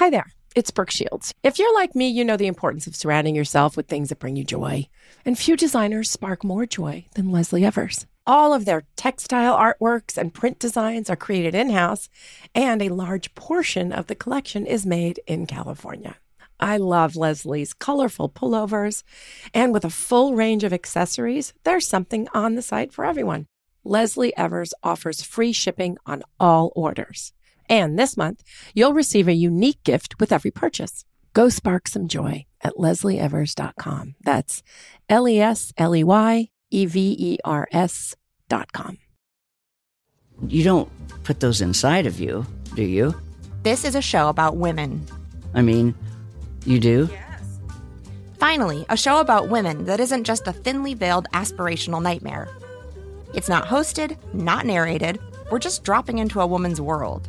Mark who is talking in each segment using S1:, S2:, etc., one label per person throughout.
S1: Hi there. It's Brooke Shields. If you're like me, you know the importance of surrounding yourself with things that bring you joy. And few designers spark more joy than Lesley Evers. All of their textile artworks and print designs are created in house, and a large portion of the collection is made in California. I love Lesley's colorful pullovers, and with a full range of accessories, there's something on the site for everyone. Lesley Evers offers free shipping on all orders. And this month, you'll receive a unique gift with every purchase. Go spark some joy at lesleyevers.com. That's L E S L E Y E V E R S.com.
S2: You don't put those inside of you, do you?
S3: This is a show about women.
S2: I mean, you do? Yes.
S3: Finally, a show about women that isn't just a thinly veiled aspirational nightmare. It's not hosted, not narrated. We're just dropping into a woman's world.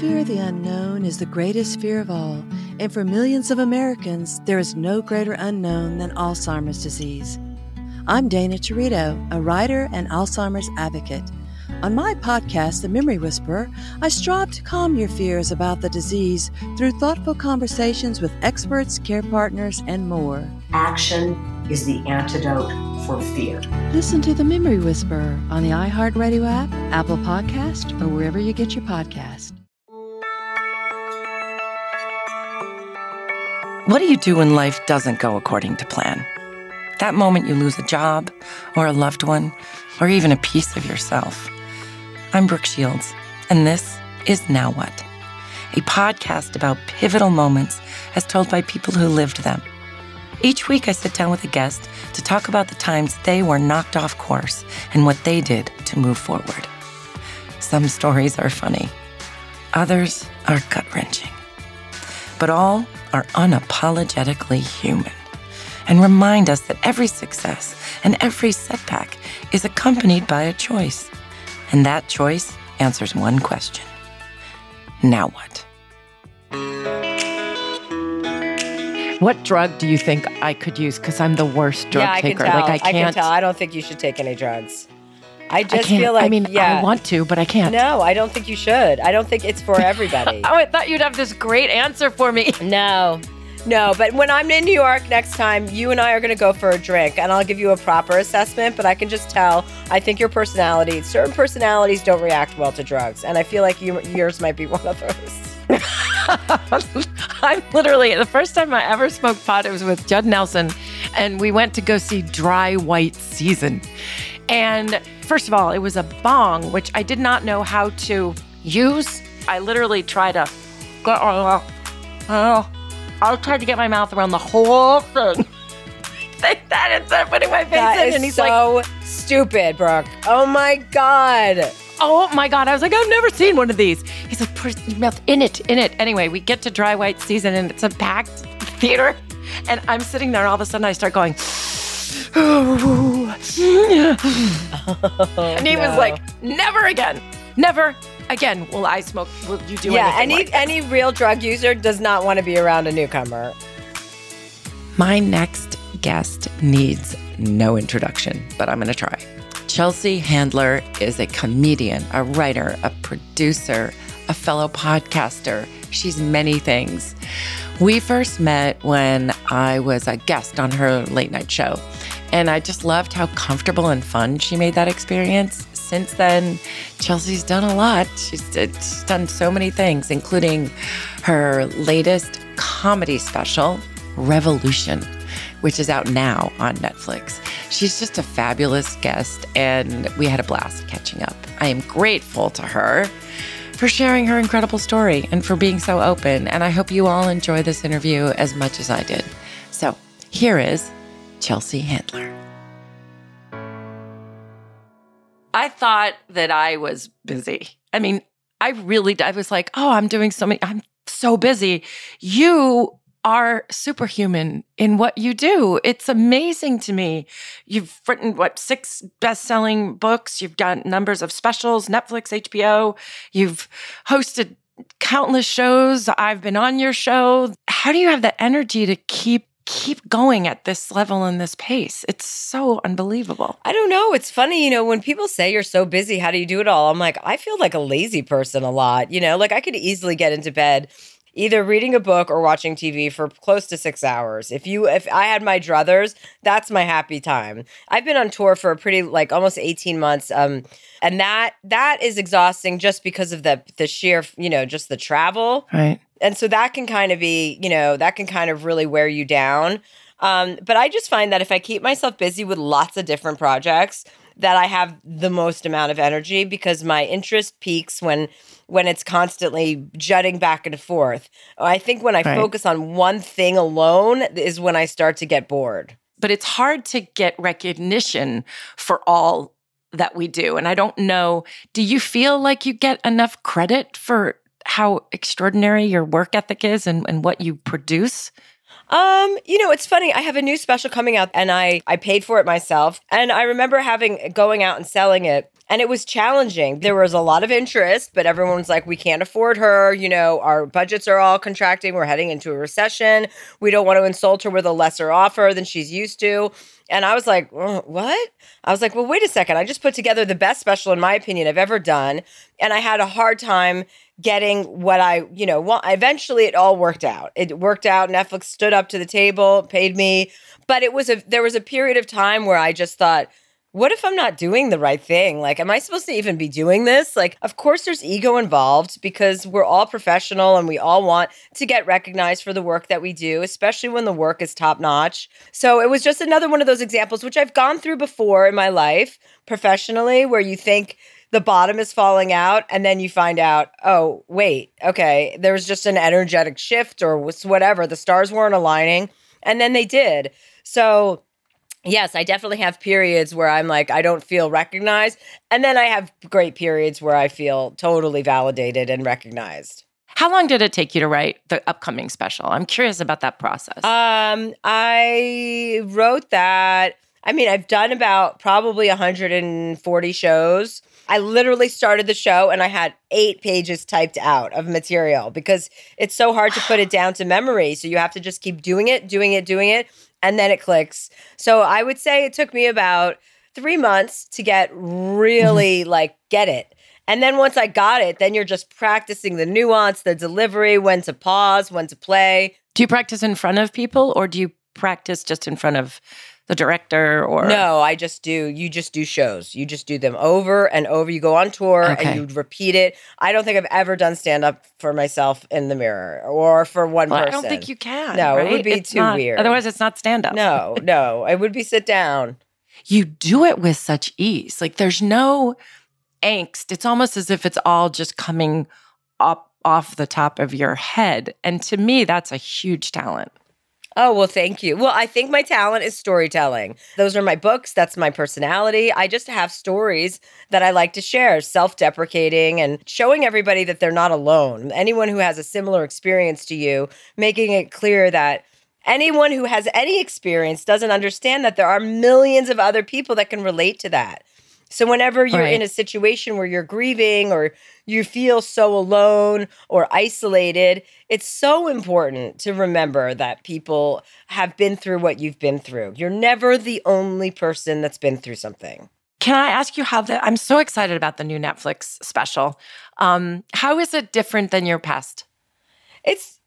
S4: Fear of the unknown is the greatest fear of all, and for millions of Americans, there is no greater unknown than Alzheimer's disease. I'm Dana Territo, a writer and Alzheimer's advocate. On my podcast, The Memory Whisperer, I strive to calm your fears about the disease through thoughtful conversations with experts, care partners, and more.
S5: Action is the antidote for fear.
S4: Listen to The Memory Whisperer on the iHeartRadio app, Apple Podcast, or wherever you get your podcast.
S1: What do you do when life doesn't go according to plan? That moment you lose a job, or a loved one, or even a piece of yourself. I'm Brooke Shields, and this is Now What? A podcast about pivotal moments as told by people who lived them. Each week, I sit down with a guest to talk about the times they were knocked off course and what they did to move forward. Some stories are funny, others are gut wrenching, but all are unapologetically human and remind us that every success and every setback is accompanied by a choice. And that choice answers one question Now what? What drug do you think I could use? Because I'm the worst drug
S6: yeah, I
S1: taker.
S6: Can tell.
S1: Like I
S6: I
S1: can't.
S6: can tell. I don't think you should take any drugs. I
S1: I
S6: just
S1: can't.
S6: feel like
S1: I mean,
S6: yeah.
S1: I want to, but I can't.
S6: No, I don't think you should. I don't think it's for everybody.
S1: Oh, I thought you'd have this great answer for me.
S6: no. No, but when I'm in New York next time, you and I are going to go for a drink and I'll give you a proper assessment. But I can just tell, I think your personality, certain personalities don't react well to drugs. And I feel like you, yours might be one of those.
S1: I'm literally the first time I ever smoked pot. It was with Judd Nelson, and we went to go see Dry White Season. And first of all, it was a bong, which I did not know how to use. I literally tried to get. Uh, uh, I tried to get my mouth around the whole thing. like that instead of putting my face
S6: That
S1: in, and he's
S6: so
S1: like,
S6: stupid, Brooke. Oh my God.
S1: Oh my God. I was like, I've never seen one of these. He's like, put your mouth in it, in it. Anyway, we get to dry white season and it's a packed theater. And I'm sitting there, and all of a sudden I start going, and he was like, never again. Never again will I smoke. Will you do
S6: yeah,
S1: anything
S6: any
S1: like
S6: any real drug user does not want to be around a newcomer.
S1: My next guest needs no introduction, but I'm going to try. Chelsea Handler is a comedian, a writer, a producer, a fellow podcaster. She's many things. We first met when I was a guest on her late night show, and I just loved how comfortable and fun she made that experience. Since then, Chelsea's done a lot. She's, she's done so many things, including her latest comedy special, Revolution, which is out now on Netflix. She's just a fabulous guest, and we had a blast catching up. I am grateful to her for sharing her incredible story and for being so open. And I hope you all enjoy this interview as much as I did. So here is Chelsea Handler. I thought that I was busy. I mean, I really, I was like, oh, I'm doing so many, I'm so busy. You are superhuman in what you do. It's amazing to me. You've written what six best-selling books, you've got numbers of specials, Netflix, HBO, you've hosted countless shows. I've been on your show. How do you have the energy to keep keep going at this level and this pace? It's so unbelievable.
S6: I don't know. It's funny, you know, when people say you're so busy, how do you do it all? I'm like, I feel like a lazy person a lot. You know, like I could easily get into bed either reading a book or watching TV for close to six hours. If you, if I had my druthers, that's my happy time. I've been on tour for a pretty like almost eighteen months, um, and that that is exhausting just because of the the sheer, you know, just the travel,
S1: right?
S6: And so that can kind of be, you know, that can kind of really wear you down. Um, but I just find that if I keep myself busy with lots of different projects, that I have the most amount of energy because my interest peaks when when it's constantly jutting back and forth. I think when I right. focus on one thing alone is when I start to get bored.
S1: But it's hard to get recognition for all that we do. And I don't know, do you feel like you get enough credit for how extraordinary your work ethic is and, and what you produce?
S6: Um, you know, it's funny. I have a new special coming out and I I paid for it myself. And I remember having going out and selling it and it was challenging. There was a lot of interest, but everyone was like, we can't afford her. You know, our budgets are all contracting. We're heading into a recession. We don't want to insult her with a lesser offer than she's used to. And I was like, what? I was like, well, wait a second. I just put together the best special, in my opinion, I've ever done. And I had a hard time getting what I, you know, well, eventually it all worked out. It worked out. Netflix stood up to the table, paid me. But it was a, there was a period of time where I just thought, what if I'm not doing the right thing? Like, am I supposed to even be doing this? Like, of course, there's ego involved because we're all professional and we all want to get recognized for the work that we do, especially when the work is top notch. So, it was just another one of those examples, which I've gone through before in my life professionally, where you think, the bottom is falling out and then you find out oh wait okay there was just an energetic shift or whatever the stars weren't aligning and then they did so yes, I definitely have periods where I'm like, I don't feel recognized. And then I have great periods where I feel totally validated and recognized.
S1: How long did it take you to write the upcoming special? I'm curious about that process.
S6: Um, I wrote that. I mean, I've done about probably 140 shows. I literally started the show and I had eight pages typed out of material because it's so hard to put it down to memory. So you have to just keep doing it, doing it, doing it and then it clicks. So I would say it took me about three months to get really mm-hmm. like get it. And then once I got it, then you're just practicing the nuance, the delivery, when to pause, when to play.
S1: Do you practice in front of people or do you practice just in front of the director or
S6: no i just do you just do shows. You just do them over and over. You go on tour okay. and you repeat it. I don't think i've ever done stand up for myself in the mirror or for one
S1: well,
S6: person
S1: i don't think you can
S6: no
S1: right?
S6: it would be
S1: it's
S6: too
S1: not,
S6: weird.
S1: otherwise it's not stand up
S6: no no it would be sit down.
S1: You do it with such ease. Like there's no angst. It's almost as if it's all just coming up off the top of your head. And to me that's a huge talent
S6: Oh, well, thank you. Well, I think my talent is storytelling. Those are my books. That's my personality. I just have stories that I like to share, self deprecating and showing everybody that they're not alone. Anyone who has a similar experience to you, making it clear that anyone who has any experience doesn't understand that there are millions of other people that can relate to that. So, whenever you're right. in a situation where you're grieving or you feel so alone or isolated, it's so important to remember that people have been through what you've been through. You're never the only person that's been through something.
S1: Can I ask you how that? I'm so excited about the new Netflix special. Um, how is it different than your past?
S6: It's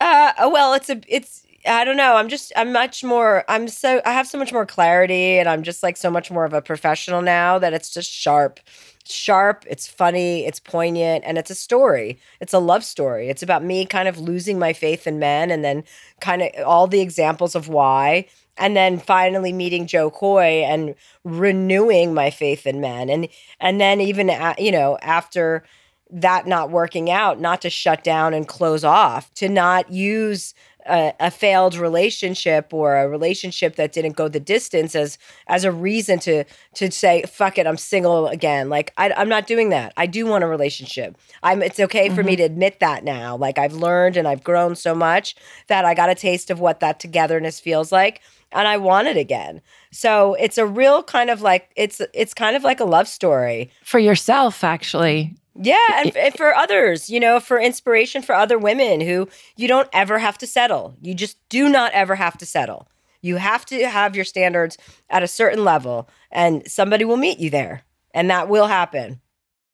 S6: uh well, it's a it's I don't know. I'm just I'm much more I'm so I have so much more clarity and I'm just like so much more of a professional now that it's just sharp. Sharp, it's funny, it's poignant, and it's a story. It's a love story. It's about me kind of losing my faith in men and then kind of all the examples of why and then finally meeting Jo Koy and renewing my faith in men and and then even you know after that not working out not to shut down and close off to not use a, a failed relationship or a relationship that didn't go the distance as as a reason to to say fuck it i'm single again. Like I, i'm not doing that. I do want a relationship. I'm it's okay for me mm-hmm. to admit that now. Like i've learned and i've grown so much that i got a taste of what that togetherness feels like and i want it again. So it's a real kind of like it's it's kind of like a love story.
S1: For yourself, actually.
S6: Yeah, and, and for others, you know, for inspiration for other women who you don't ever have to settle. You just do not ever have to settle. You have to have your standards at a certain level, and somebody will meet you there, and that will happen.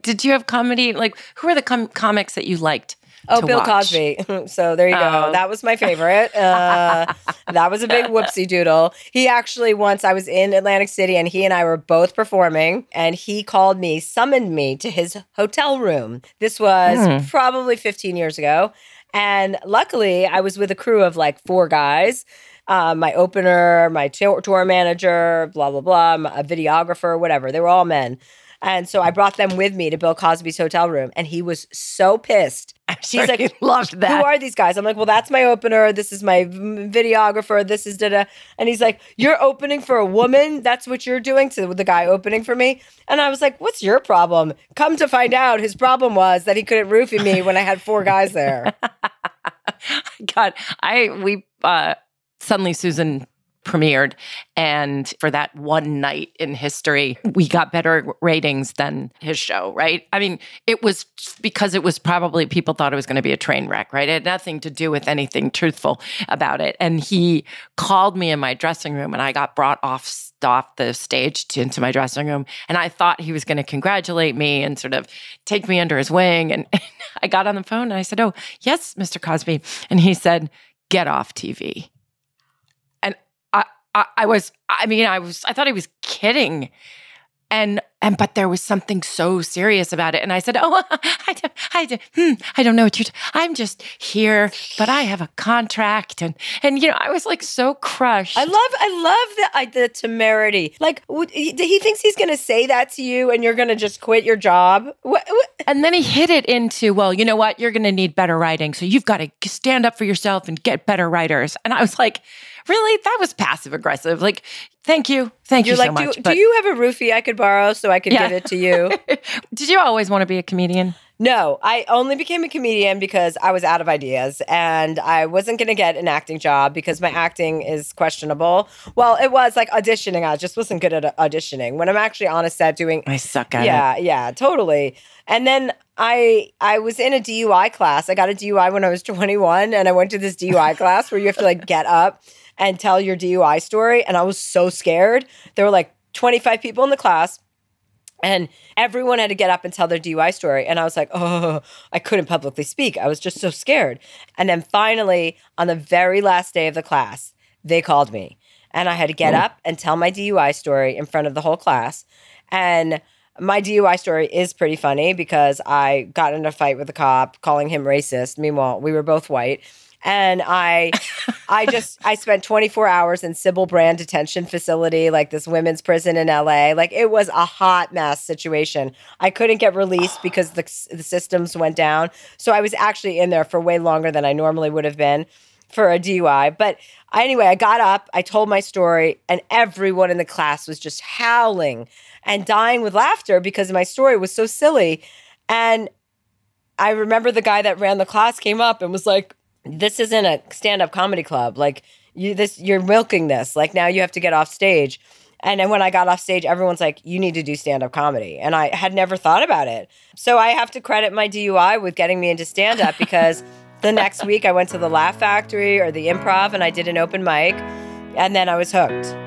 S1: Did you have comedy? Like, who are the com- comics that you liked?
S6: Oh, Bill
S1: watch?
S6: Cosby. so there you go.
S1: Oh.
S6: That was my favorite. Uh, that was a big whoopsie doodle. He actually once I was in Atlantic City and he and I were both performing and he called me, summoned me to his hotel room. This was
S1: Hmm.
S6: probably 15 years ago. And luckily I was with a crew of like four guys. Uh, my opener, my tour, tour manager, blah, blah, blah, a videographer, whatever. They were all men. And so I brought them with me to Bill Cosby's hotel room, and he was so pissed. She's like,
S1: he loved that.
S6: Who are these guys? I'm like, well, that's my opener. This is my videographer. This is da da. And he's like, you're opening for a woman. That's what you're doing to the guy opening for me. And I was like, what's your problem? Come to find out, his problem was that he couldn't roofie me when I had four guys there.
S1: God, I we uh suddenly Susan premiered. And for that one night in history we got better ratings than his show right? I mean it was because it was probably people thought it was going to be a train wreck right? It had nothing to do with anything truthful about it. And he called me in my dressing room and i got brought off off the stage to, into my dressing room. And i thought he was going to congratulate me and sort of take me under his wing. And, i got on the phone and i said oh yes mr cosby. And he said get off tv and I, I, was, I mean, I was, I thought he was kidding, and and but there was something so serious about it, and I said, oh, I, don't- I, don't- hmm, I don't know what you're, t- I'm just here, but I have a contract, and and you know, I was like so crushed.
S6: I love, I love the I, the temerity. Like he thinks he's going to say that to you, and you're going to just quit your job. What, what?
S1: And then he hit it into, well, you know what? You're going to need better writing. So you've got to stand up for yourself and get better writers. And I was like, really? That was passive aggressive. Like, thank you. Thank
S6: You're
S1: you so
S6: like,
S1: much.
S6: do,
S1: but-
S6: do you have a roofie I could borrow so I could
S1: Yeah.
S6: give it to you?
S1: Did you always want to be a comedian?
S6: No, I only became a comedian because I was out of ideas and I wasn't going to get an acting job because my acting is questionable. Well, it was like auditioning. I just wasn't good at auditioning. When I'm actually on a set doing
S1: I suck at
S6: yeah, yeah, totally. And then I I was in a DUI class. I got a DUI when I was 21 and I went to this DUI class where you have to like get up and tell your DUI story and I was so scared. There were like 25 people in the class and everyone had to get up and tell their DUI story. And I was like, oh, I couldn't publicly speak. I was just so scared. And then finally, on the very last day of the class, they called me. And I had to get oh. up and tell my DUI story in front of the whole class. And my DUI story is pretty funny because I got in a fight with a cop calling him racist. Meanwhile, we were both white. And I I just I spent 24 hours in Sybil Brand detention facility, like this women's prison in LA. Like it was a hot mess situation. I couldn't get released because the the systems went down. So I was actually in there for way longer than I normally would have been for a DUI. But anyway, I got up, I told my story, and everyone in the class was just howling and dying with laughter because my story was so silly. And I remember the guy that ran the class came up and was like, "This isn't a stand-up comedy club. Like you, this you're milking this. Like now you have to get off stage." And then when I got off stage, everyone's like, "You need to do stand-up comedy," and I had never thought about it. So I have to credit my DUI with getting me into stand-up because the next week I went to the Laugh Factory or the Improv and I did an open mic, and then I was hooked.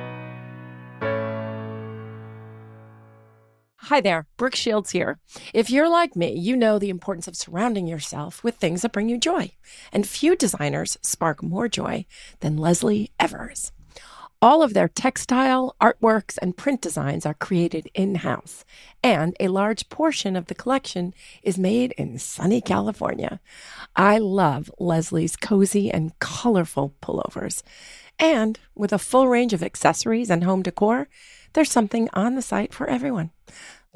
S1: Hi there, Brooke Shields here. If you're like me, you know the importance of surrounding yourself with things that bring you joy. And few designers spark more joy than Lesley Evers. All of their textile, artworks, and print designs are created in house, and a large portion of the collection is made in sunny California. I love Lesley's cozy and colorful pullovers. And with a full range of accessories and home decor, there's something on the site for everyone.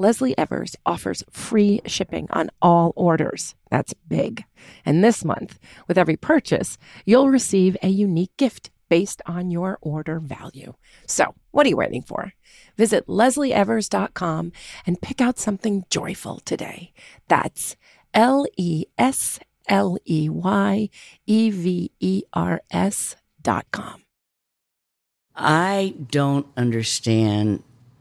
S7: Lesley Evers offers free shipping on all orders. That's big. And this month, with every purchase, you'll receive a unique gift based on your order value. So, what are you waiting for? Visit lesleyevers.com and pick out something joyful today. That's L E S L E Y E V E R S dot com.
S2: I don't understand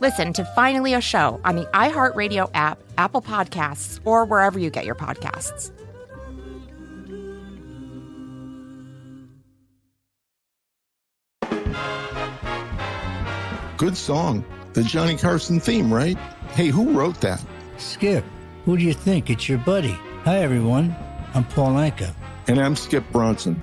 S3: Listen to Finally a Show on the iHeartRadio app, Apple Podcasts, or wherever you get your podcasts.
S8: Good song. The Johnny Carson theme, right? Hey, who wrote that?
S9: Skip, who do you think? It's your buddy. Hi, everyone. I'm Paul Anka.
S8: And I'm Skip Bronson.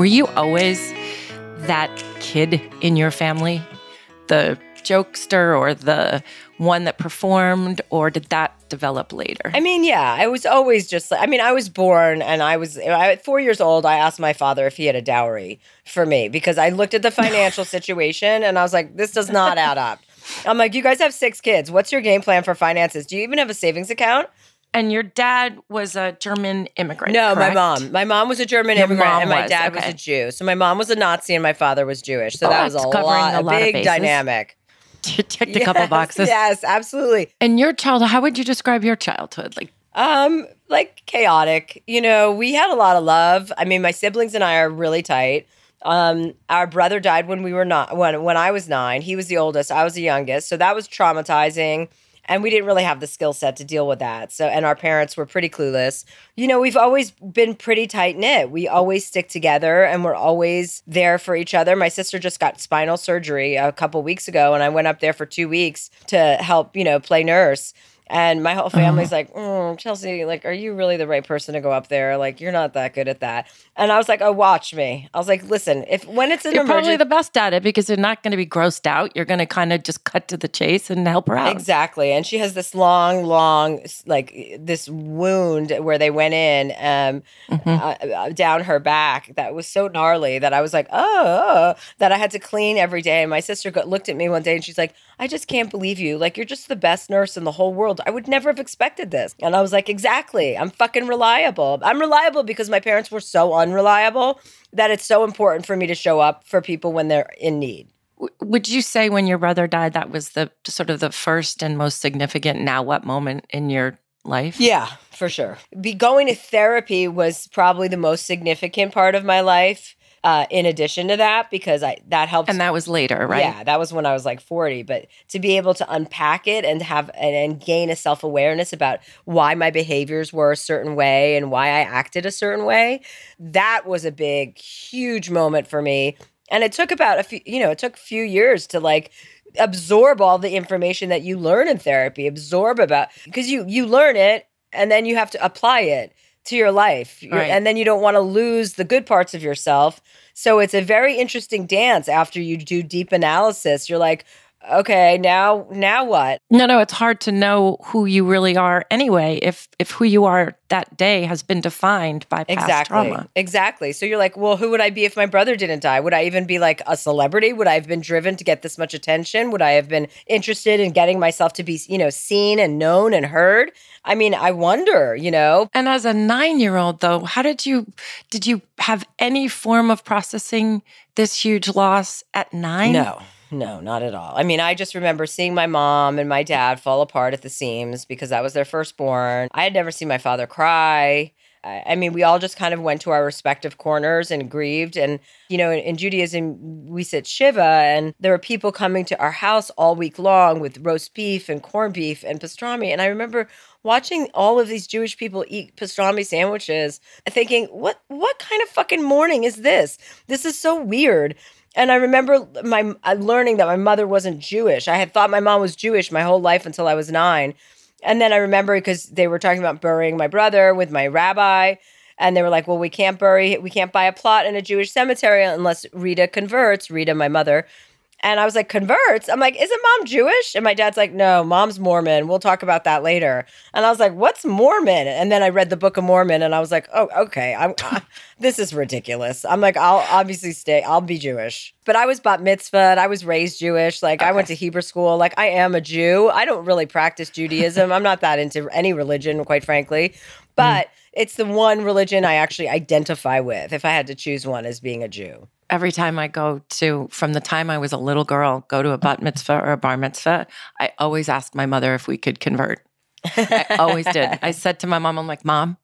S7: Were you always that kid in your family? The jokester or the one that performed, or did that develop later?
S6: I mean, yeah, I was always just like, I mean, I was born and I was, I, at four years old, I asked my father if he had a dowry for me because I looked at the financial situation and I was like, this does not add up. I'm like, you guys have six kids. What's your game plan for finances? Do you even have a savings account?
S7: And your dad was a German immigrant.
S6: No,
S7: correct?
S6: my mom. My mom was a German
S7: Your
S6: immigrant, and my
S7: was,
S6: dad
S7: okay.
S6: was a Jew. So my mom was a Nazi, and my father was Jewish. So
S7: Oh,
S6: that was a lot,
S7: a
S6: a
S7: lot of
S6: big
S7: bases.
S6: dynamic.
S7: You ticked a couple boxes.
S6: Yes, absolutely.
S7: And your childhood, how would you describe your childhood? Like,
S6: Um, like chaotic. You know, we had a lot of love. I mean, my siblings and I are really tight. Um, our brother died when we were not when when I was nine. He was the oldest. I was the youngest. So that was traumatizing. And we didn't really have the skill set to deal with that. So, and our parents were pretty clueless. You know, we've always been pretty tight knit. We always stick together and we're always there for each other. My sister just got spinal surgery a couple weeks ago, and I went up there for two weeks to help, you know, play nurse. And my whole family's like, mm, Chelsea, like, are you really the right person to go up there? Like, you're not that good at that. And I was like, oh, watch me. I was like, listen, if when it's an
S7: you're probably the best at it because you're not going to be grossed out. You're going to kind of just cut to the chase and help her out.
S6: Exactly. And she has this long, long, like this wound where they went in um,
S7: Mm-hmm.
S6: uh, uh, down her back that was so gnarly that I was like, oh, oh," that I had to clean every day. And my sister got, looked at me one day and she's like, I just can't believe you. Like, you're just the best nurse in the whole world. I would never have expected this. And I was like, exactly. I'm fucking reliable. I'm reliable because my parents were so unreliable that it's so important for me to show up for people when they're in need.
S7: Would you say when your brother died, that was the sort of the first and most significant now what moment in your life?
S6: Yeah, for sure. Be going to therapy was probably the most significant part of my life uh, in addition to that because I that helped.
S1: And that was later, right?
S6: Yeah, that was when I was like 40. But to be able to unpack it and have and, and gain a self awareness about why my behaviors were a certain way and why I acted a certain way, that was a big, huge moment for me. And it took about a few, you know, it took a few years to like absorb all the information that you learn in therapy, absorb about because you you learn it and then you have to apply it to your life.
S1: Right.
S6: And then you don't want to lose the good parts of yourself. So it's a very interesting dance after you do deep analysis. You're like, okay, now now what?
S1: No, no, it's hard to know who you really are anyway if if who you are that day has been defined by past
S6: Exactly.
S1: trauma.
S6: Exactly. So you're like, well, who would I be if my brother didn't die? Would I even be like a celebrity? Would I have been driven to get this much attention? Would I have been interested in getting myself to be, you know, seen and known and heard? I mean, I wonder, you know.
S1: And as a 9-year-old though, how did you did you have any form of processing this huge loss at 9?
S6: No, no, not at all. I mean, I just remember seeing my mom and my dad fall apart at the seams because that was their firstborn. I had never seen my father cry. I mean, we all just kind of went to our respective corners and grieved. And, you know, in, in Judaism, we sit Shiva, and there were people coming to our house all week long with roast beef and corned beef and pastrami. And I remember watching all of these Jewish people eat pastrami sandwiches, thinking, what, what kind of fucking mourning is this? This is so weird. And I remember my uh, learning that my mother wasn't Jewish. I had thought my mom was Jewish my whole life until I was nine. And then I remember because they were talking about burying my brother with my rabbi. And they were like, well, we can't bury, we can't buy a plot in a Jewish cemetery unless Rita converts, Rita, my mother. And I was like, converts? I'm like, isn't mom Jewish? And my dad's like, no, mom's Mormon. We'll talk about that later. And I was like, what's Mormon? And then I read the Book of Mormon and I was like, oh, okay. I'm, this is ridiculous. I'm like, I'll obviously stay, I'll be Jewish. But I was bat mitzvah. I was raised Jewish. Like, I went to Hebrew school. Like, I am a Jew. I don't really practice Judaism. I'm not that into any religion, quite frankly. Mm. But it's the one religion I actually identify with if I had to choose one as being a Jew.
S1: Every time I go to, from the time I was a little girl, go to a bat mitzvah or a bar mitzvah, I always asked my mother if we could convert. I always did. I said to my mom, I'm like, Mom,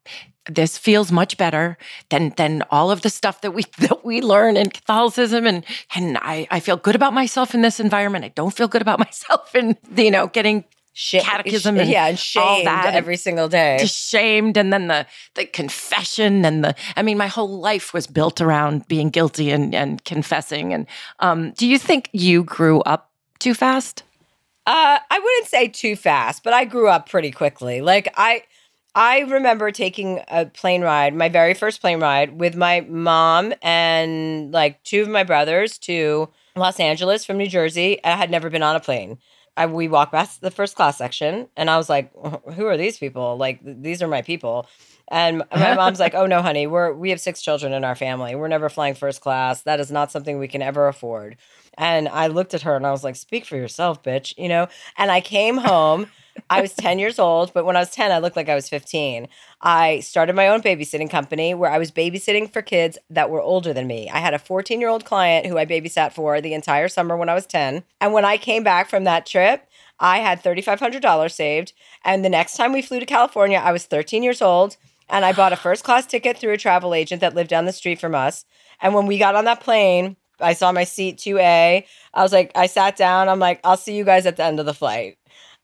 S1: this feels much better than than all of the stuff that we that we learn in Catholicism and and I, I feel good about myself in this environment. I don't feel good about myself in you know getting
S6: Sh-
S1: catechism and
S6: yeah, and
S1: all
S6: shamed
S1: that
S6: every single day.
S1: just shamed and then the the confession and the I mean my whole life was built around being guilty and and confessing and um do you think you grew up too fast?
S6: Uh, I wouldn't say too fast, but I grew up pretty quickly. Like I, I remember taking a plane ride, my very first plane ride, with my mom and like two of my brothers to Los Angeles from New Jersey. I had never been on a plane. I, we walked past the first class section, and I was like, "Who are these people? Like, these are my people." And my mom's like, "Oh no, honey, we're we have six children in our family. We're never flying first class. That is not something we can ever afford." And I looked at her and I was like, "Speak for yourself, bitch," you know. And I came home. I was 10 years old, but when I was 10, I looked like I was 15. I started my own babysitting company where I was babysitting for kids that were older than me. I had a 14 year old client who I babysat for the entire summer when I was 10. And when I came back from that trip, I had $3,500 saved. And the next time we flew to California, I was 13 years old and I bought a first class ticket through a travel agent that lived down the street from us. And when we got on that plane, I saw my seat 2A. I was like, I sat down. I'm like, I'll see you guys at the end of the flight.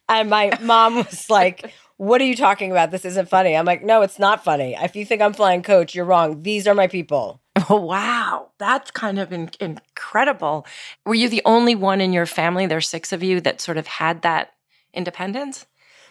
S6: And my mom was like, What are you talking about? This isn't funny. I'm like, No, it's not funny. If you think I'm flying coach, you're wrong. These are my people.
S1: Oh wow, that's kind of in- incredible. Were you the only one in your family? There's six of you that sort of had that independence.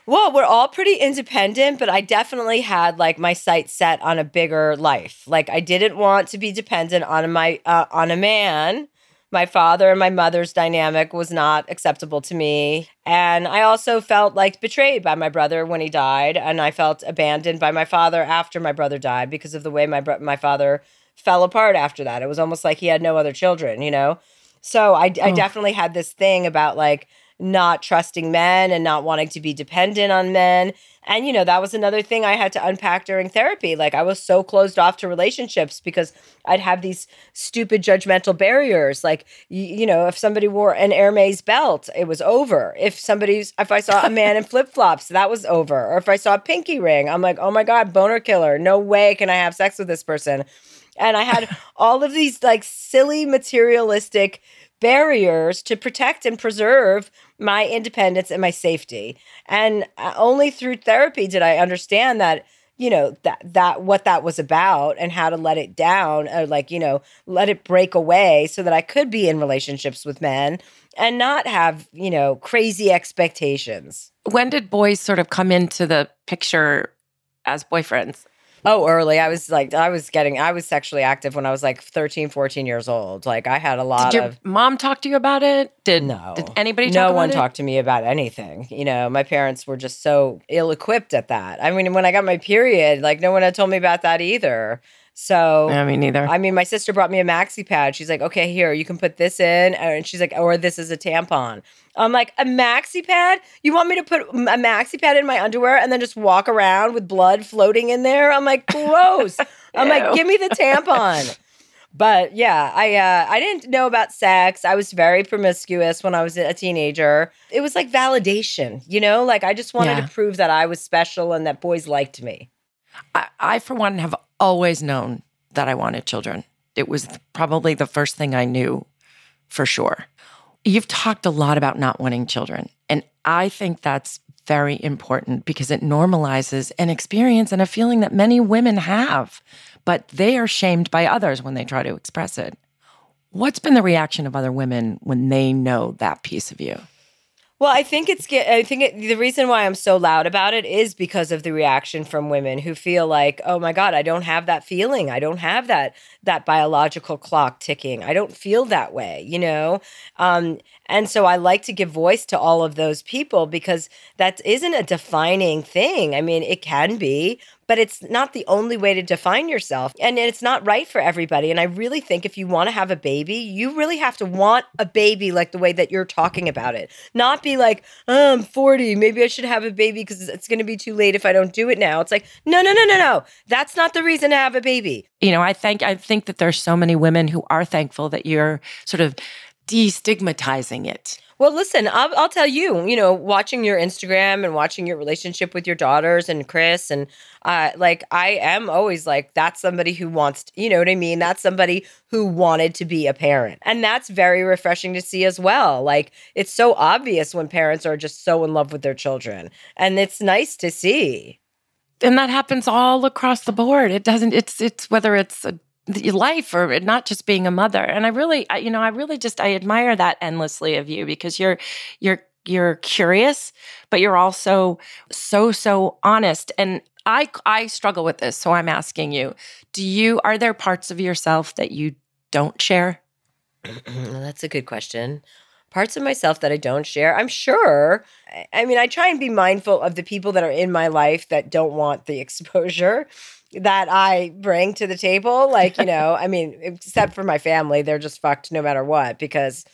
S6: Well, we're all pretty independent, but I definitely had like my sights set on a bigger life. Like I didn't want to be dependent on my uh, on a man. My father and my mother's dynamic was not acceptable to me, and I also felt like betrayed by my brother when he died, and I felt abandoned by my father after my brother died because of the way my bro- my father fell apart after that. It was almost like he had no other children, you know. So I, I
S1: Oh.
S6: definitely had this thing about like not trusting men and not wanting to be dependent on men. And, you know, that was another thing I had to unpack during therapy. Like, I was so closed off to relationships because I'd have these stupid judgmental barriers. Like, you, you know, if somebody wore an Hermes belt, it was over. If somebody's, if I saw a man in flip flops, that was over. Or if I saw a pinky ring, I'm like, oh my God, boner killer. No way can I have sex with this person. And I had all of these like silly materialistic barriers to protect and preserve my independence and my safety. And uh, only through therapy did I understand that you know that that what that was about and how to let it down or like you know let it break away so that I could be in relationships with men and not have you know crazy expectations.
S7: When did boys sort of come into the picture as boyfriends?
S6: Oh, early. I was like, I was getting, I was sexually active when I was like 13, 14 years old. Like, I had a lot
S7: Did your
S6: of.
S7: mom talk to you about it? Did
S6: No.
S7: Did anybody?
S6: no
S7: talk
S6: one
S7: it?
S6: talked to me about anything. You know, my parents were just so ill equipped at that. I mean, when I got my period, like, no one had told me about that either. So,
S7: Yeah, me neither.
S6: I mean, my sister brought me a maxi pad. She's like, okay, here, you can put this in. And she's like, or this is a tampon. I'm like, a maxi pad? You want me to put a maxi pad in my underwear and then just walk around with blood floating in there? I'm like, gross. I'm like, give me the tampon. But yeah, I uh, I didn't know about sex. I was very promiscuous when I was a teenager. It was like validation, you know. Like I just wanted
S7: Yeah.
S6: to prove that I was special and that boys liked me.
S7: I, I, for one, have always known that I wanted children. It was probably the first thing I knew for sure. You've talked a lot about not wanting children. And I think that's very important because it normalizes an experience and a feeling that many women have, but they are shamed by others when they try to express it. What's been the reaction of other women when they know that piece of you?
S6: Well, I think it's I think it, the reason why I'm so loud about it is because of the reaction from women who feel like, "Oh my god, I don't have that feeling. I don't have that that biological clock ticking. I don't feel that way," you know? Um and so I like to give voice to all of those people because that isn't a defining thing. I mean, it can be, but it's not the only way to define yourself. And it's not right for everybody. And I really think if you want to have a baby, you really have to want a baby like the way that you're talking about it. Not be like, oh, I'm 40, maybe I should have a baby because it's going to be too late if I don't do it now. It's like, no, no, no, no, no. That's not the reason to have a baby.
S7: you know i think i think that there's so many women who are thankful that you're sort of destigmatizing it
S6: Well, listen, I'll, I'll tell you, you know, watching your Instagram and watching your relationship with your daughters and Chris, and uh, like, I am always like, that's somebody who wants, to, you know what I mean? That's somebody who wanted to be a parent. And that's very refreshing to see as well. Like, it's so obvious when parents are just so in love with their children. And it's nice to see.
S7: and that happens all across the board it doesn't it's it's whether it's a life or not just being a mother and i really I, you know i really just i admire that endlessly of you because you're you're you're curious but you're also so so honest and i i struggle with this so i'm asking you do you are there parts of yourself that you don't share
S6: That's a good question. Parts of myself that I don't share, I'm sure. I- I mean, I try and be mindful of the people that are in my life that don't want the exposure that I bring to the table. Like, you know, I mean, except for my family, they're just fucked no matter what because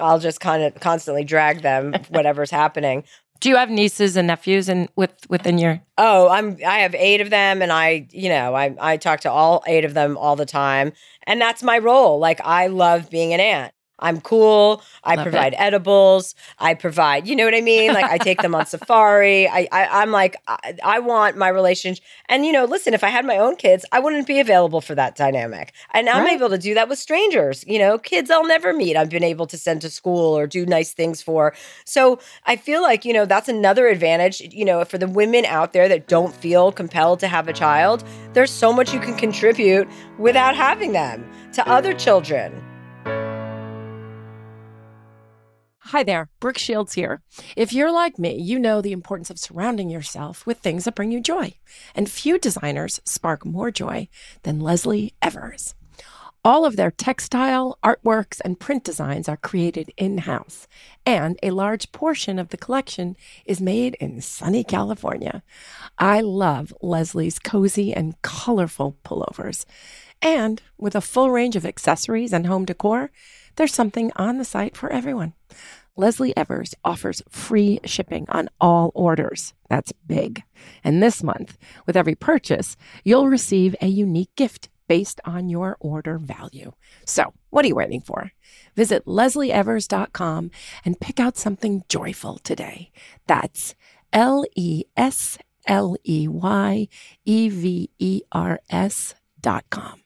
S6: I'll just kind of constantly drag them, whatever's happening.
S7: do you have nieces and nephews and with within your
S6: Oh, I'm I have 8 of them and I, you know, I I talk to all 8 of them all the time and that's my role. Like I love being an aunt. I'm cool. I
S7: Love
S6: provide
S7: it.
S6: edibles. I provide, you know what I mean? Like I take them on safari. I, I I'm like I, I want my relationship. And you know, listen, if I had my own kids, I wouldn't be available for that dynamic. And I'm
S7: Right.
S6: able to do that with strangers. You know, kids I'll never meet. I've been able to send to school or do nice things for. So I feel like you know that's another advantage. You know, for the women out there that don't feel compelled to have a child, there's so much you can contribute without having them to other children.
S7: Hi there, Brooke Shields here. If you're like me, you know the importance of surrounding yourself with things that bring you joy. And few designers spark more joy than Lesley Evers. All of their textile, artworks, and print designs are created in house, and a large portion of the collection is made in sunny California. I love Lesley's cozy and colorful pullovers. And with a full range of accessories and home decor, there's something on the site for everyone. Lesley Evers offers free shipping on all orders. That's big. And this month, with every purchase, you'll receive a unique gift based on your order value. So, what are you waiting for? Visit lesleyevers.com and pick out something joyful today. That's L E S L E Y E V E R S dot com.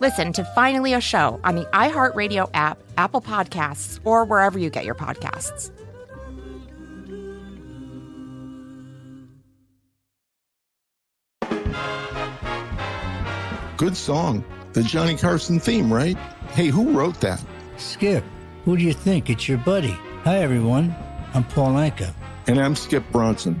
S3: Listen to Finally a Show on the iHeartRadio app, Apple Podcasts, or wherever you get your podcasts.
S8: Good song. The Johnny Carson theme, right? Hey, who wrote that?
S9: Skip, who do you think? It's your buddy. Hi, everyone. I'm Paul Anka.
S8: And I'm Skip Bronson.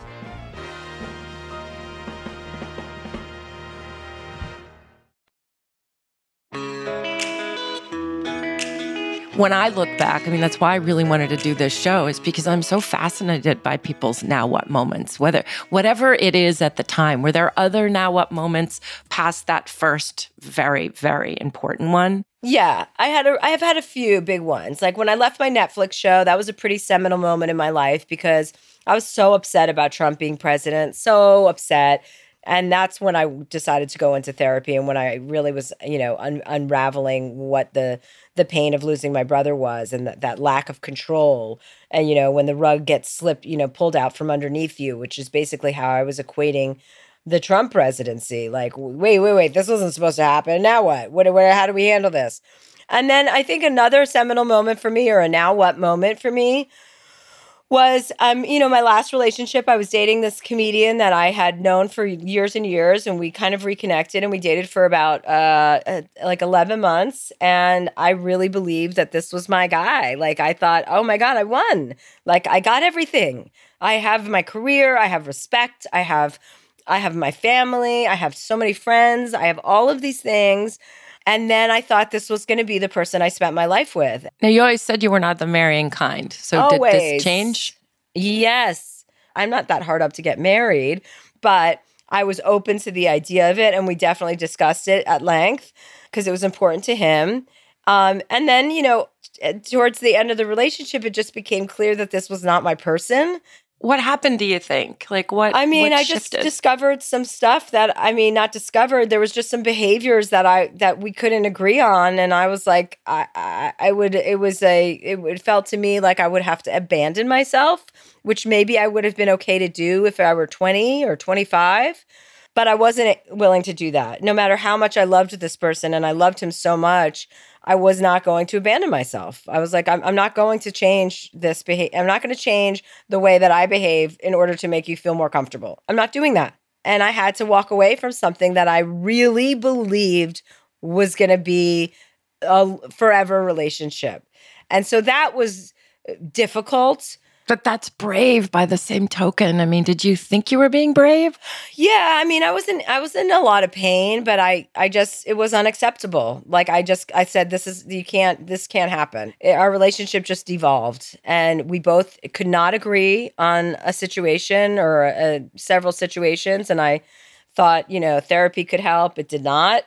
S7: When I look back, I mean, that's why I really wanted to do this show is because I'm so fascinated by people's now what moments, whether, whatever it is at the time. Were there other now what moments past that first very, very important one?
S6: Yeah, I had a I have had a few big ones. Like when I left my Netflix show, that was a pretty seminal moment in my life because I was so upset about Trump being president, so upset. And that's when I decided to go into therapy and when I really was, you know, un- unraveling what the the pain of losing my brother was and that, that lack of control. And you know when the rug gets slipped you know pulled out from underneath you which is basically how i was equating the trump presidency. Like wait wait wait this wasn't supposed to happen. Now what? What where how do we handle this? And then i think another seminal moment for me or a now what moment for me was um you know my last relationship i was dating this comedian that i had known for years and years and we kind of reconnected and we dated for about uh, uh like 11 months and i really believed that this was my guy. Like i thought oh my god i won. Like i got everything. I have my career i have respect i have i have my family i have so many friends i have all of these things and then I thought this was going to be the person I spent my life with.
S7: Now, you always said you were not the marrying kind. So
S6: Always.
S7: did this change?
S6: Yes. I'm not that hard up to get married, but I was open to the idea of it. And we definitely discussed it at length because it was important to him. Um, and then, you know, towards the end of the relationship, it just became clear that this was not my person.
S7: What happened, do you think? Like, what?
S6: I mean,
S7: what
S6: I just discovered some stuff that I mean, not discovered. There was just some behaviors that I that we couldn't agree on, and I was like, I I, I would. It was a. It, it felt to me like I would have to abandon myself, which maybe I would have been okay to do if I were twenty or twenty five, but I wasn't willing to do that. No matter how much I loved this person, and I loved him so much. I was not going to abandon myself. I was like, I'm, I'm not going to change this behavior. I'm not going to change the way that I behave in order to make you feel more comfortable. I'm not doing that. And I had to walk away from something that I really believed was going to be a forever relationship. And so that was uh, difficult.
S1: But that's brave by the same token. I mean, did you think you were being brave?
S6: Yeah, I mean, I was in I was in a lot of pain, but I I just it was unacceptable. Like I just I said this is you can't this can't happen. It- our relationship just devolved and we both could not agree on a situation or uh several situations and I thought, you know, therapy could help. It did not.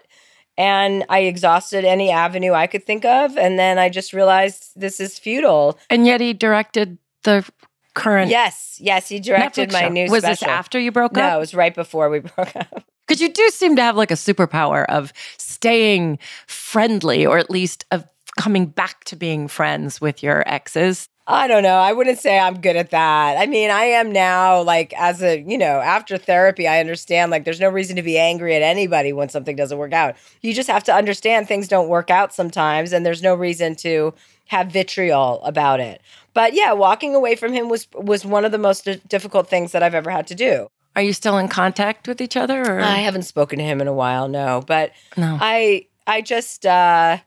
S6: And I exhausted any avenue I could think of and then I just realized this is futile.
S1: And yet he directed the current.
S6: Yes, yes, he directed
S1: Netflix
S6: my
S1: show.
S6: new
S1: Was this after you broke up?
S6: No, it was right before we broke up.
S1: Because you do seem to have like a superpower of staying friendly or at least of coming back to being friends with your exes.
S6: I don't know. I wouldn't say I'm good at that. I mean, I am now, like, as a, you know, after therapy, I understand, like, there's no reason to be angry at anybody when something doesn't work out. You just have to understand things don't work out sometimes, and there's no reason to have vitriol about it. But yeah, walking away from him was was one of the most di- difficult things that I've ever had to do.
S1: Are you still in contact with each other? Or?
S6: I haven't spoken to him in a while, no. But
S1: No.
S6: I I just uh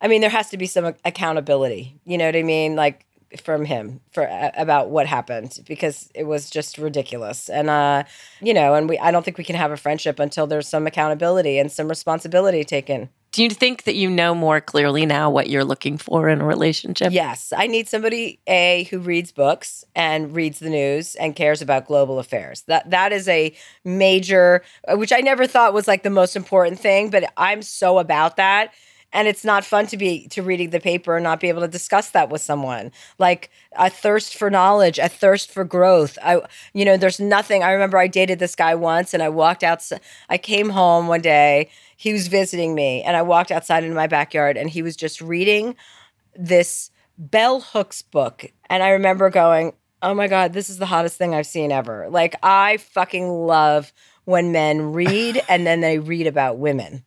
S6: I mean there has to be some accountability. You know what I mean? Like from him for uh, about what happened because it was just ridiculous. And uh you know, and we I don't think we can have a friendship until there's some accountability and some responsibility taken.
S1: Do you think that you know more clearly now what you're looking for in a relationship?
S6: Yes, I need somebody a who reads books and reads the news and cares about global affairs. That that is a major which I never thought was like the most important thing, but I'm so about that. And it's not fun to be to reading the paper and not be able to discuss that with someone. Like a thirst for knowledge, a thirst for growth. I you know, there's nothing. I remember I dated this guy once and I walked out I came home one day. He was visiting me and I walked outside into my backyard and he was just reading this Bell Hooks book. And I remember going, oh my God, this is the hottest thing I've seen ever. Like, I fucking love when men read and then they read about women.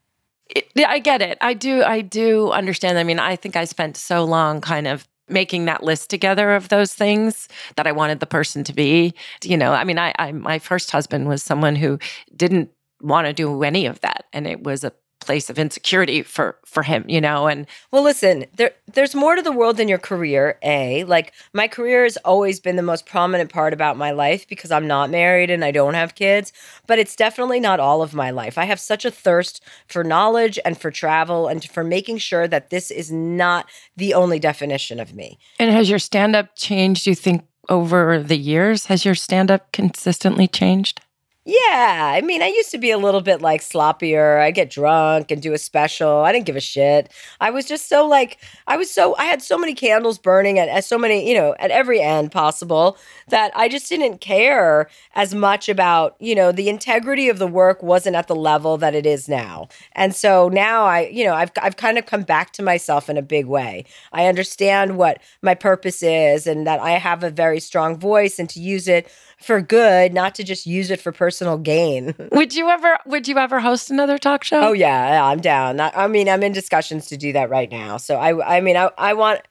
S1: It- I get it. I do. I do understand. I mean, I think I spent so long kind of making that list together of those things that I wanted the person to be. You know, I mean, I, I my first husband was someone who didn't want to do any of that, and it was a place of insecurity for for him. You know, and
S6: Well, listen, there there's more to the world than your career, A. Like my career has always been the most prominent part about my life because I'm not married and I don't have kids, but it's definitely not all of my life. I have such a thirst for knowledge and for travel and for making sure that this is not the only definition of me.
S1: and has your stand up changed? You think over the years has your stand up consistently changed?
S6: Yeah, I mean, I used to be a little bit like sloppier. I'd get drunk and do a special. I didn't give a shit. I was just so like, I was so, I had so many candles burning at, at so many, you know, at every end possible that I just didn't care as much about, you know, the integrity of the work wasn't at the level that it is now. And so now I, you know, I've, I've kind of come back to myself in a big way. I understand what my purpose is and that I have a very strong voice and to use it for good, not to just use it for personal gain.
S1: Would you ever? Would you ever host another talk show?
S6: Oh yeah, yeah, I'm down. I, I mean, I'm in discussions to do that right now. So I, I mean, I, I want,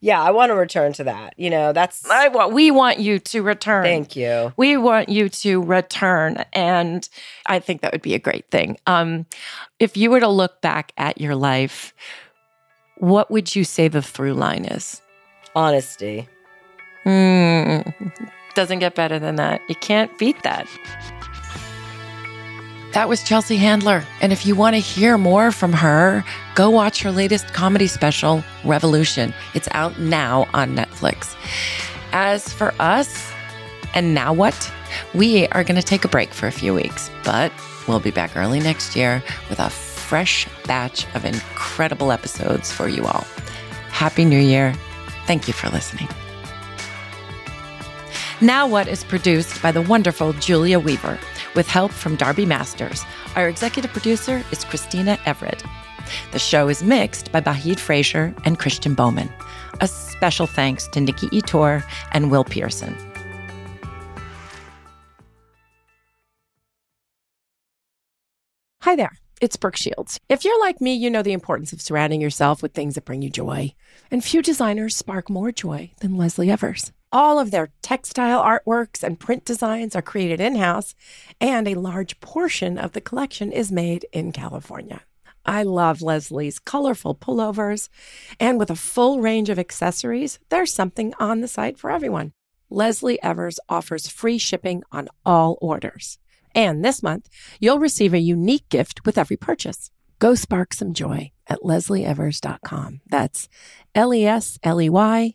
S6: yeah, I want to return to that. You know, that's.
S1: I want. We want you to return.
S6: Thank you.
S1: We want you to return, and I think that would be a great thing. Um, if you were to look back at your life, what would you say the through line is?
S6: Honesty.
S1: Hmm. Doesn't get better than that. You can't beat that. That was Chelsea Handler. And if you want to hear more from her, go watch her latest comedy special, Revolution. It's out now on Netflix. As for us, and now what? We are going to take a break for a few weeks, but we'll be back early next year with a fresh batch of incredible episodes for you all. Happy New Year. Thank you for listening. Now What is produced by the wonderful Julia Weaver with help from Darby Masters. Our executive producer is Christina Everett. The show is mixed by Bahid Frazier and Christian Bowman. A special thanks to Nikki Ettore and Will Pearson. Hi there, it's Brooke Shields. If you're like me, you know the importance of surrounding yourself with things that bring you joy. And few designers spark more joy than Lesley Evers. All of their textile artworks and print designs are created in house, and a large portion of the collection is made in California.
S7: I love Lesley's colorful pullovers, and with a full range of accessories, there's something on the site for everyone. Lesley Evers offers free shipping on all orders. And this month, you'll receive a unique gift with every purchase. Go spark some joy at lesleyevers.com. That's L E S L E Y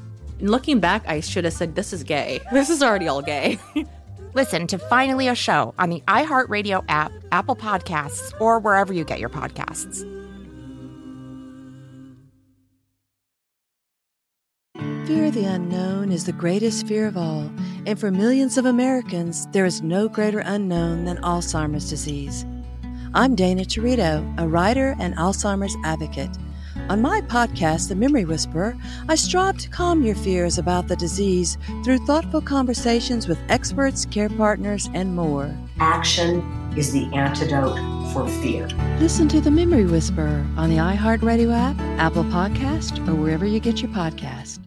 S10: Looking back, I should have said, This is gay. This is already all gay.
S3: Listen to Finally a Show on the iHeartRadio app, Apple Podcasts, or wherever you get your podcasts.
S4: Fear of the unknown is the greatest fear of all, and for millions of Americans, there is no greater unknown than Alzheimer's disease. I'm Dana Territo, a writer and Alzheimer's advocate. On my podcast, The Memory Whisperer, I strive to calm your fears about the disease through thoughtful conversations with experts, care partners, and more.
S5: Action is the antidote for fear.
S4: Listen to The Memory Whisperer on the iHeartRadio app, Apple Podcast, or wherever you get your podcast.